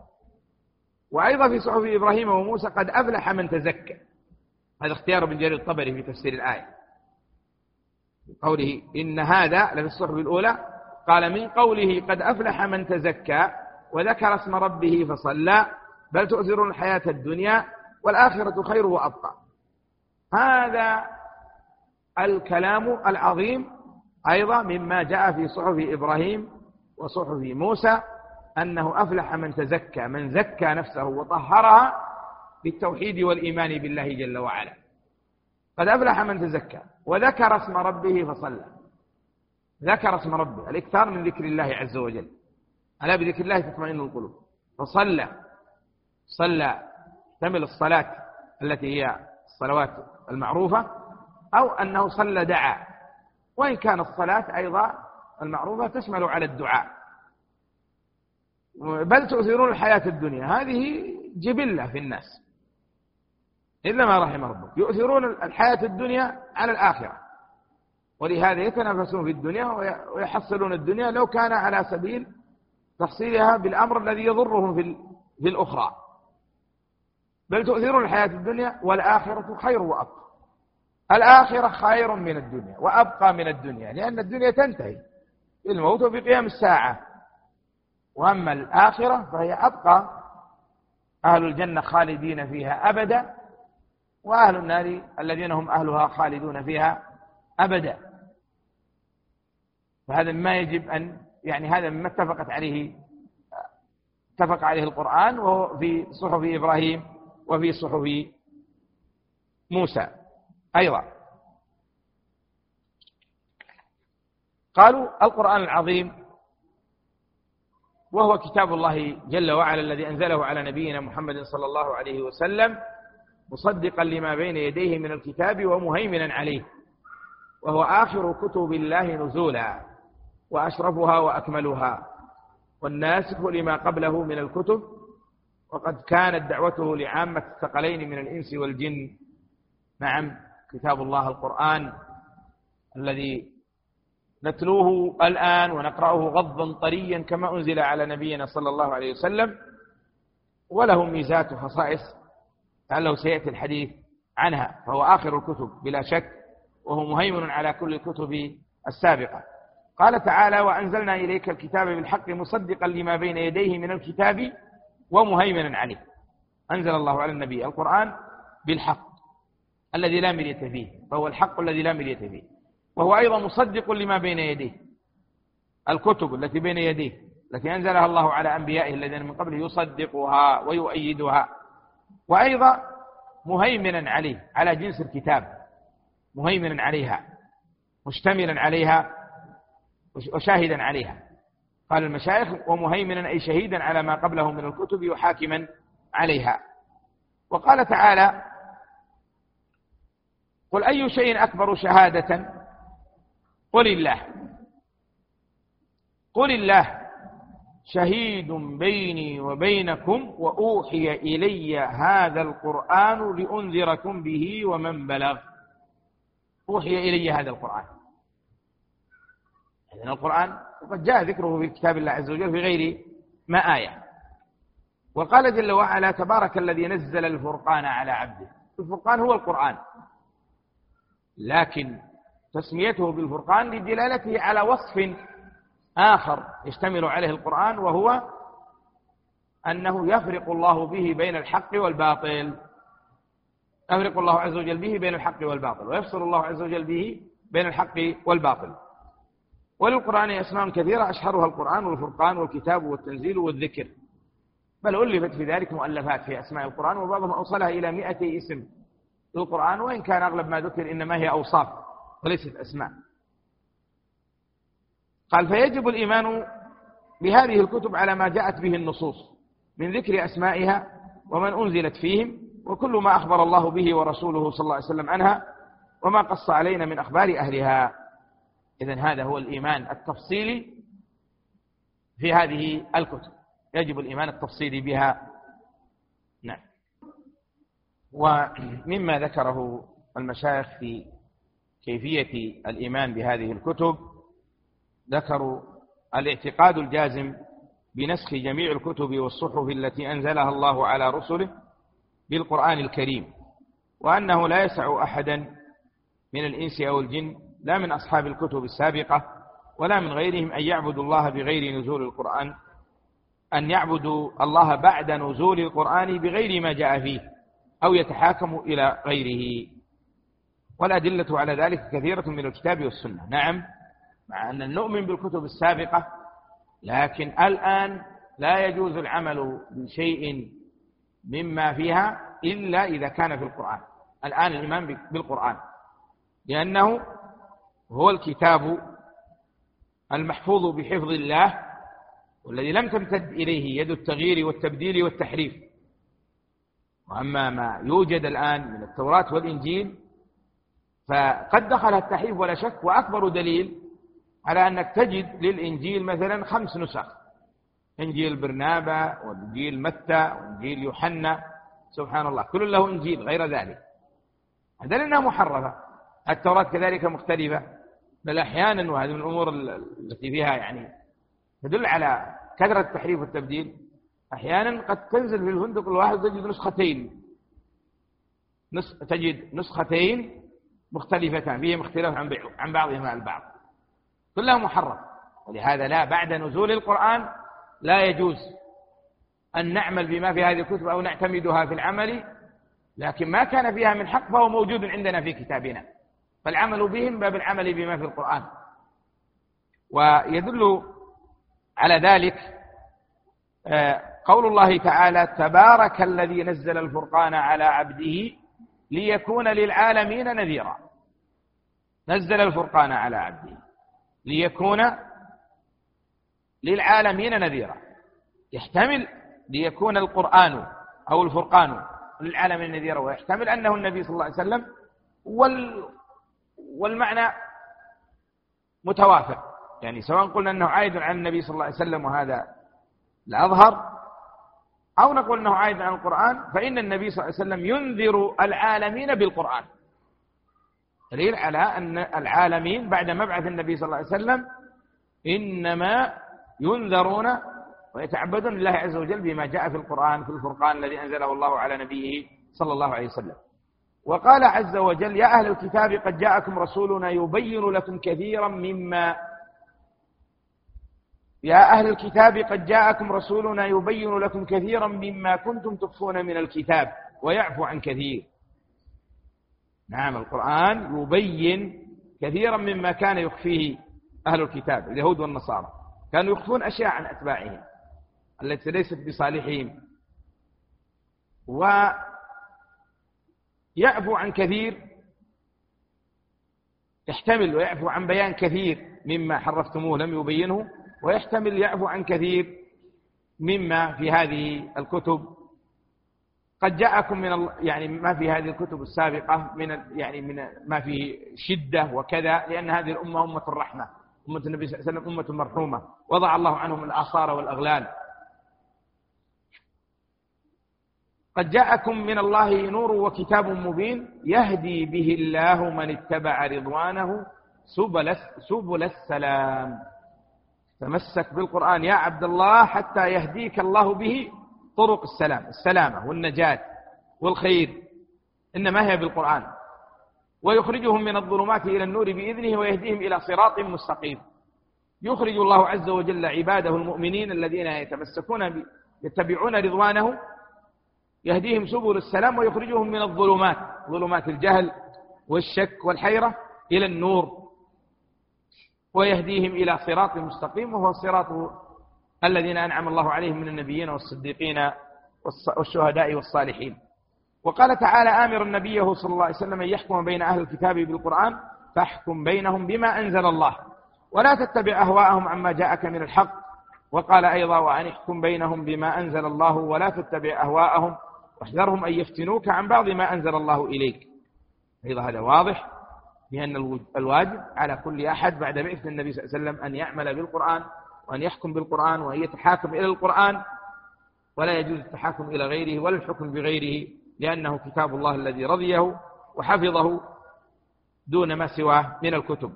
وأيضا في صحف إبراهيم وموسى قد أفلح من تزكى. هذا اختيار ابن جرير الطبري في تفسير الآية. قوله إن هذا لفي الصحف الأولى قال من قوله قد أفلح من تزكى وذكر اسم ربه فصلى بل تؤثرون الحياة الدنيا والآخرة خير وأبقى. هذا الكلام العظيم أيضا مما جاء في صحف إبراهيم وصحف موسى أنه أفلح من تزكى من زكى نفسه وطهرها بالتوحيد والإيمان بالله جل وعلا. قد أفلح من تزكى وذكر اسم ربه فصلى. ذكر اسم ربه الإكثار من ذكر الله عز وجل. ألا بذكر الله تطمئن القلوب. فصلى صلى تمل الصلاة التي هي الصلوات المعروفة أو أنه صلى دعا. وإن كان الصلاة أيضا المعروفة تشمل على الدعاء. بل تؤثرون الحياة الدنيا. هذه جبلة في الناس. إلا ما رحم ربك. يؤثرون الحياة الدنيا على الآخرة. ولهذا يتنافسون في الدنيا ويحصلون الدنيا لو كان على سبيل تحصيلها بالأمر الذي يضرهم في الأخرى. بل تؤثرون الحياة الدنيا والآخرة خير وأبقى. الآخرة خير من الدنيا وأبقى من الدنيا لأن الدنيا تنتهي. بالموت وبقيام الساعة. وأما الآخرة فهي أبقى أهل الجنة خالدين فيها أبدا وأهل النار الذين هم أهلها خالدون فيها أبدا. فهذا ما يجب أن يعني هذا مما اتفقت عليه اتفق عليه القرآن وهو في صحف إبراهيم وفي صحف موسى أيضا. قالوا القرآن العظيم وهو كتاب الله جل وعلا الذي أنزله على نبينا محمد صلى الله عليه وسلم مصدقا لما بين يديه من الكتاب ومهيمنا عليه. وهو آخر كتب الله نزولا وأشرفها وأكملها. والناسخ لما قبله من الكتب وقد كانت دعوته لعامة الثقلين من الإنس والجن. نعم كتاب الله القرآن الذي نتلوه الآن ونقرأه غضا طريا كما أنزل على نبينا صلى الله عليه وسلم وله ميزات وخصائص لعله سيأتي الحديث عنها فهو آخر الكتب بلا شك وهو مهيمن على كل الكتب السابقة. قال تعالى وأنزلنا إليك الكتاب بالحق مصدقا لما بين يديه من الكتاب ومهيمنا عليه. أنزل الله على النبي القرآن بالحق الذي لا مرية فيه فهو الحق الذي لا مرية فيه. وهو أيضا مصدق لما بين يديه. الكتب التي بين يديه التي أنزلها الله على أنبيائه الذين من قبله يصدقها ويؤيدها. وأيضا مهيمنا عليه على جنس الكتاب. مهيمنا عليها مشتملا عليها وشاهدا عليها. قال المشايخ ومهيمنا أي شهيدا على ما قبله من الكتب وحاكما عليها. وقال تعالى قل أي شيء أكبر شهادة قل الله. قل الله. شهيد بيني وبينكم وأوحي إلي هذا القرآن لأنذركم به ومن بلغ. أوحي إلي هذا القرآن. إذن القرآن وقد جاء ذكره في كتاب الله عز وجل في غير ما آية. وقال جل وعلا تبارك الذي نزل الفرقان على عبده. الفرقان هو القرآن. لكن تسميته بالفرقان لدلالته على وصف آخر يشتمل عليه القرآن وهو أنه يفرق الله به بين الحق والباطل. يفرق الله عز وجل به بين الحق والباطل ويفصل الله عز وجل به بين الحق والباطل. وللقرآن أسماء كثيرة أشهرها القرآن والفرقان والكتاب والتنزيل والذكر. بل ألفت في ذلك مؤلفات في أسماء القرآن وبعضهم أوصلها إلى مئة اسم للقرآن وإن كان أغلب ما ذكر إنما هي أوصاف. وليست أسماء. قال فيجب الإيمان بهذه الكتب على ما جاءت به النصوص من ذكر أسمائها ومن أنزلت فيهم وكل ما أخبر الله به ورسوله صلى الله عليه وسلم عنها وما قص علينا من أخبار أهلها. إذا هذا هو الإيمان التفصيلي في هذه الكتب. يجب الإيمان التفصيلي بها. نعم. ومما ذكره المشايخ في كيفية الإيمان بهذه الكتب ذكروا الاعتقاد الجازم بنسخ جميع الكتب والصحف التي أنزلها الله على رسله بالقرآن الكريم وأنه لا يسع أحدا من الإنس أو الجن لا من أصحاب الكتب السابقة ولا من غيرهم أن يعبدوا الله بغير نزول القرآن أن يعبدوا الله بعد نزول القرآن بغير ما جاء فيه أو يتحاكموا إلى غيره. والأدلة على ذلك كثيرة من الكتاب والسنة. نعم مع أن نؤمن بالكتب السابقة لكن الآن لا يجوز العمل بشيء مما فيها إلا إذا كان في القرآن. الآن الإيمان بالقرآن. لأنه هو الكتاب المحفوظ بحفظ الله والذي لم تمتد إليه يد التغيير والتبديل والتحريف. وأما ما يوجد الآن من التوراة والإنجيل فقد دخل التحريف ولا شك وأكبر دليل على أنك تجد للإنجيل مثلا خمس نسخ. إنجيل برنابا وإنجيل متى وإنجيل يوحنا. سبحان الله كل له إنجيل غير ذلك. هذا لأنها محرفة. التوراة كذلك مختلفة. بل أحيانا وهذه من الأمور التي فيها يعني تدل على كثرة التحريف والتبديل أحيانا قد تنزل في الفندق الواحد تجد نسختين. نس... تجد نسختين مختلفتان فيهما اختلاف عن عن بعضهما البعض. كلها محرم. ولهذا لا بعد نزول القرآن لا يجوز أن نعمل بما في هذه الكتب أو نعتمدها في العمل لكن ما كان فيها من حق فهو موجود عندنا في كتابنا. فالعمل بهم باب العمل بما في القرآن. ويدل على ذلك آه، قول الله تعالى تبارك الذي نزل الفرقان على عبده ليكون للعالمين نذيرا. نزل الفرقان على عبده. ليكون للعالمين نذيرا. يحتمل ليكون القرآن أو الفرقان للعالمين نذيرا ويحتمل أنه النبي صلى الله عليه وسلم وال والمعنى متوافق. يعني سواء قلنا أنه عائد عن النبي صلى الله عليه وسلم وهذا الأظهر أو نقول أنه عائد عن القرآن فإن النبي صلى الله عليه وسلم ينذر العالمين بالقرآن. دليل على أن العالمين بعد مبعث النبي صلى الله عليه وسلم إنما ينذرون ويتعبدون لله عز وجل بما جاء في القرآن في الفرقان الذي أنزله الله على نبيه صلى الله عليه وسلم. وقال عز وجل يا أهل الكتاب قد جاءكم رسولنا يبين لكم كثيرا مما يا أهل الكتاب قد جاءكم رسولنا يبين لكم كثيرا مما كنتم تخفون من الكتاب ويعفو عن كثير. نعم القرآن يبين كثيرا مما كان يخفيه أهل الكتاب اليهود والنصارى. كانوا يخفون أشياء عن أتباعهم التي ليست بصالحهم. ويعفو عن كثير يحتمل ويعفو عن بيان كثير مما حرفتموه لم يبينه. ويحتمل يعفو عن كثير مما في هذه الكتب. قد جاءكم من يعني ما في هذه الكتب السابقة من يعني من ما في شدة وكذا لأن هذه الأمة أمة الرحمة. أمة النبي صلى الله عليه وسلم أمة مرحومة. وضع الله عنهم الآثار والأغلال. قد جاءكم من الله نور وكتاب مبين يهدي به الله من اتبع رضوانه سبل سبل السلام. تمسك بالقرآن يا عبد الله حتى يهديك الله به طرق السلام السلامة والنجاة والخير. إنما هي بالقرآن. ويخرجهم من الظلمات إلى النور بإذنه ويهديهم إلى صراط مستقيم. يخرج الله عز وجل عباده المؤمنين الذين يتمسكون يتبعون رضوانه. يهديهم سبل السلام ويخرجهم من الظلمات ظلمات الجهل والشك والحيرة إلى النور. ويهديهم إلى صراط مستقيم وهو صراط الذين أنعم الله عليهم من النبيين والصديقين والشهداء والصالحين. وقال تعالى آمر نبيه صلى الله عليه وسلم أن يحكم بين أهل الكتاب بالقرآن فاحكم بينهم بما أنزل الله. ولا تتبع أهواءهم عما جاءك من الحق. وقال أيضا وأن احكم بينهم بما أنزل الله ولا تتبع أهواءهم واحذرهم أن يفتنوك عن بعض ما أنزل الله إليك. أيضا هذا واضح. بأن الواجب على كل أحد بعد بعث النبي صلى الله عليه وسلم أن يعمل بالقرآن وأن يحكم بالقرآن وأن يتحاكم إلى القرآن ولا يجوز التحاكم إلى غيره ولا الحكم بغيره لأنه كتاب الله الذي رضيه وحفظه دون ما سواه من الكتب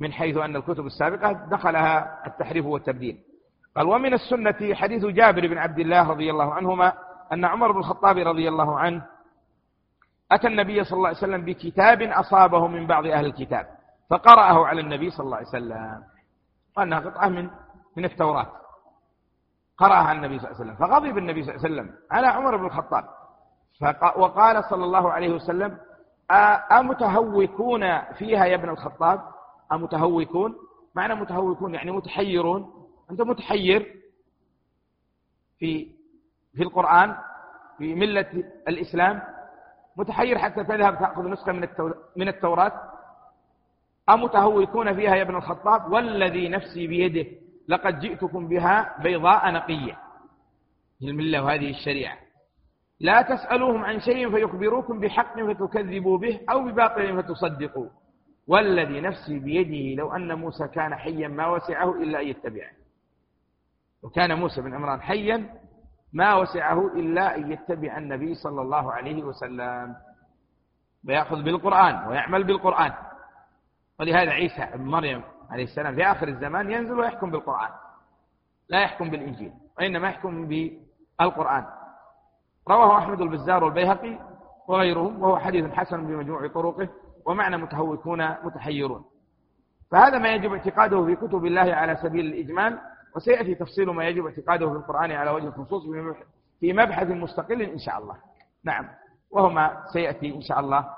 من حيث أن الكتب السابقة دخلها التحريف والتبديل. قال ومن السنة حديث جابر بن عبد الله رضي الله عنهما أن عمر بن الخطاب رضي الله عنه أتى النبي صلى الله عليه وسلم بكتاب أصابه من بعض أهل الكتاب فقرأه على النبي صلى الله عليه وسلم. وأنها قطعة من من التوراة. قرأها النبي صلى الله عليه وسلم. فغضب النبي صلى الله عليه وسلم على عمر بن الخطاب. وقال صلى الله عليه وسلم أمتهوكون فيها يا ابن الخطاب؟ أمتهوكون؟ معنى متهوكون يعني متحيرون. أنت متحير في في القرآن في ملة الإسلام متحير حتى تذهب تأخذ نسخة من من التوراة؟ أمتهوكون فيها يا ابن الخطاب؟ والذي نفسي بيده لقد جئتكم بها بيضاء نقية. الملة وهذه الشريعة. لا تسألوهم عن شيء فيخبروكم بحق فتكذبوا به أو بباطل فتصدقوا. والذي نفسي بيده لو أن موسى كان حيا ما وسعه إلا أن يتبعني وكان موسى بن عمران حيا ما وسعه إلا أن يتبع النبي صلى الله عليه وسلم. ويأخذ بالقرآن ويعمل بالقرآن. ولهذا عيسى بن مريم عليه السلام في آخر الزمان ينزل ويحكم بالقرآن. لا يحكم بالإنجيل وإنما يحكم بالقرآن. رواه أحمد البزار والبيهقي وغيرهم وهو حديث حسن بمجموع طرقه ومعنى متهوكون متحيرون. فهذا ما يجب اعتقاده في كتب الله على سبيل الإجمال. وسيأتي تفصيل ما يجب اعتقاده في القرآن على وجه الخصوص في مبحث مستقل إن شاء الله. نعم. وهو ما سيأتي إن شاء الله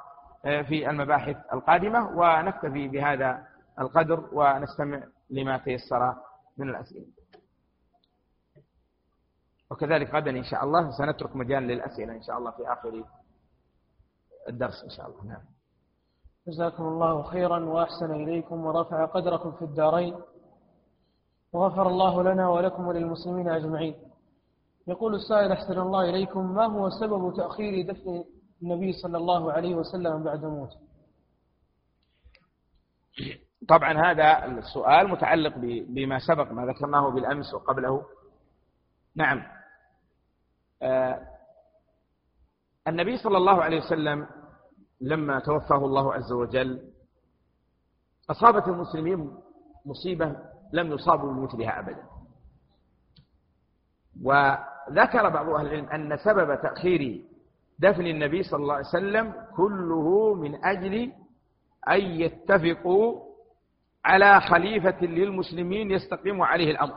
آه، في المباحث القادمة ونكتفي بهذا القدر ونستمع لما تيسر من الأسئلة. وكذلك غدا إن شاء الله سنترك مجال للأسئلة إن شاء الله في آخر الدرس إن شاء الله. نعم. جزاكم الله خيرا وأحسن إليكم ورفع قدركم في الدارين. وغفر الله لنا ولكم وللمسلمين أجمعين. يقول السائل أحسن الله إليكم ما هو سبب تأخير دفن النبي صلى الله عليه وسلم بعد موته؟ طبعا هذا السؤال متعلق بما سبق ما ذكرناه بالأمس وقبله. نعم. آه النبي صلى الله عليه وسلم لما توفاه الله عز وجل أصابت المسلمين مصيبة لم يصابوا بمثلها أبدا. وذكر بعض أهل العلم أن سبب تأخير دفن النبي صلى الله عليه وسلم كله من أجل أن يتفقوا على خليفة للمسلمين يستقيم عليه الأمر.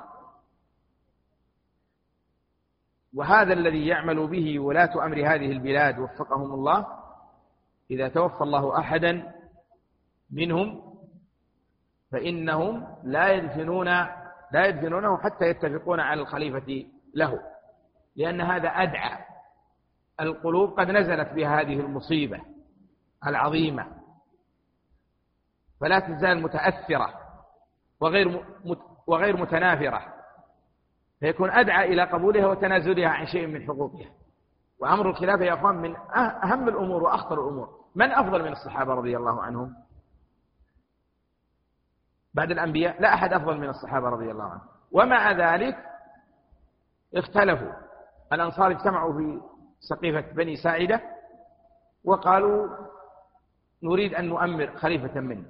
وهذا الذي يعمل به ولاة أمر هذه البلاد وفقهم الله إذا توفى الله أحدا منهم فإنهم لا يدفنون لا يدفنونه حتى يتفقون على الخليفة له. لأن هذا أدعى. القلوب قد نزلت بها هذه المصيبة العظيمة. فلا تزال متأثرة وغير وغير متنافرة. فيكون أدعى إلى قبولها وتنازلها عن شيء من حقوقها. وأمر الخلافة يا أخوان من أهم الأمور وأخطر الأمور. من أفضل من الصحابة رضي الله عنهم؟ بعد الأنبياء لا أحد أفضل من الصحابة رضي الله عنهم. ومع ذلك اختلفوا. الأنصار اجتمعوا في سقيفة بني ساعدة وقالوا نريد أن نؤمر خليفة منا.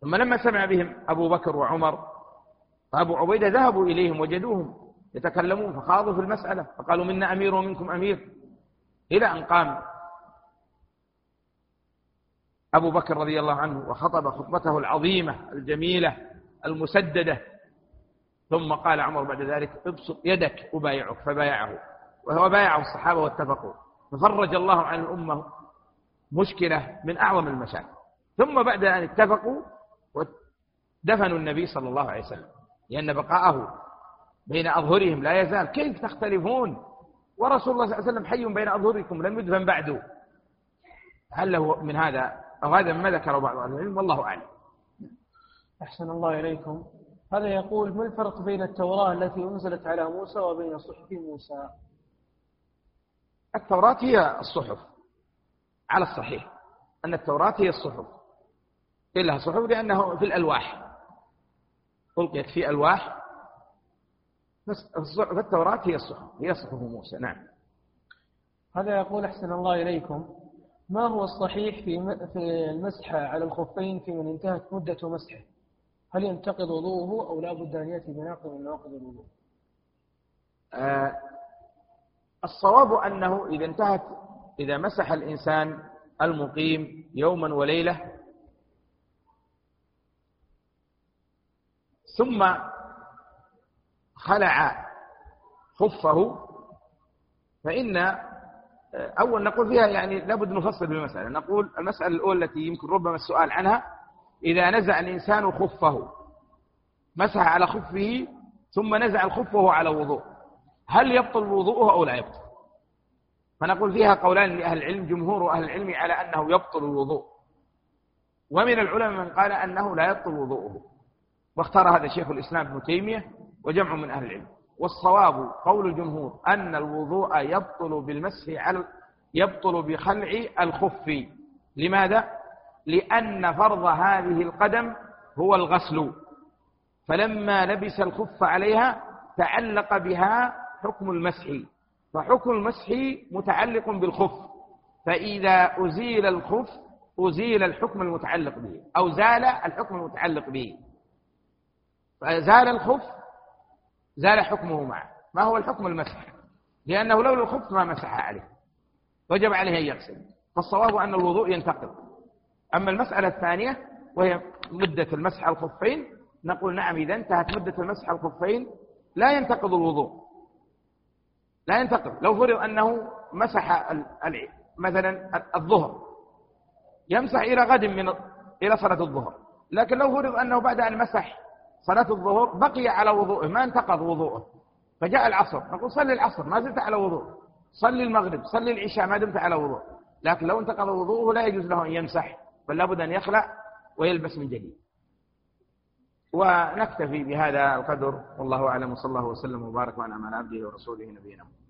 ثم لما سمع بهم أبو بكر وعمر وأبو عبيدة ذهبوا إليهم وجدوهم يتكلمون فخاضوا في المسألة فقالوا منا أمير ومنكم أمير. إلى أن قام أبو بكر رضي الله عنه وخطب خطبته العظيمة الجميلة المسددة. ثم قال عمر بعد ذلك ابسط يدك أبايعك فبايعه. وهو بايعه الصحابة واتفقوا. ففرج الله عن الأمة مشكلة من أعظم المشاكل. ثم بعد أن اتفقوا دفنوا النبي صلى الله عليه وسلم. لأن بقاءه بين أظهرهم لا يزال. كيف تختلفون؟ ورسول الله صلى الله عليه وسلم حي بين أظهركم لم يدفن بعده. هل له من هذا أو هذا ما ذكره بعض أهل العلم والله أعلم. أحسن الله إليكم. هذا يقول ما الفرق بين التوراة التي أنزلت على موسى وبين صحف موسى؟ التوراة هي الصحف على الصحيح أن التوراة هي الصحف. إلا صحف لأنه في الألواح. ألقيت في ألواح. فالتوراة هي الصحف هي صحف موسى نعم. هذا يقول أحسن الله إليكم. ما هو الصحيح في في المسح على الخفين في من انتهت مدة مسحه؟ هل ينتقض وضوءه أو لا بد أن يأتي بناقض من نواقض الوضوء؟ آه الصواب أنه إذا انتهت إذا مسح الإنسان المقيم يوما وليلة ثم خلع خفه فإن أول نقول فيها يعني لابد نفصل بالمسألة. نقول المسألة الأولى التي يمكن ربما السؤال عنها إذا نزع الإنسان خفه مسح على خفه ثم نزع الخف وهو على وضوء. هل يبطل وضوءه أو لا يبطل؟ فنقول فيها قولان لأهل العلم جمهور أهل العلم على أنه يبطل الوضوء. ومن العلماء من قال أنه لا يبطل وضوءه. واختار هذا شيخ الإسلام ابن تيمية وجمع من أهل العلم. والصواب قول الجمهور أن الوضوء يبطل بالمسح على يبطل بخلع الخف. لماذا؟ لأن فرض هذه القدم هو الغسل. فلما لبس الخف عليها تعلق بها حكم المسح. فحكم المسح متعلق بالخف. فإذا أزيل الخف أزيل الحكم المتعلق به أو زال الحكم المتعلق به. فزال الخف زال حكمه معه. ما هو الحكم المسح؟ لأنه لولا الخف ما مسح عليه. وجب عليه أن يغسل. فالصواب أن الوضوء ينتقض. أما المسألة الثانية وهي مدة المسح الخفين نقول نعم إذا انتهت مدة المسح الخفين لا ينتقض الوضوء. لا ينتقض. لو فرض أنه مسح مثلا الظهر يمسح إلى غد من إلى صلاة الظهر. لكن لو فرض أنه بعد أن مسح صلاة الظهر بقي على وضوءه ما انتقض وضوءه فجاء العصر نقول صلي العصر ما زلت على وضوء. صلي المغرب صلي العشاء ما دمت على وضوء. لكن لو انتقض وضوءه لا يجوز له أن يمسح بل لابد أن يخلع ويلبس من جديد. ونكتفي بهذا القدر والله أعلم وصلى الله وسلم وبارك على عبده ورسوله نبينا محمد.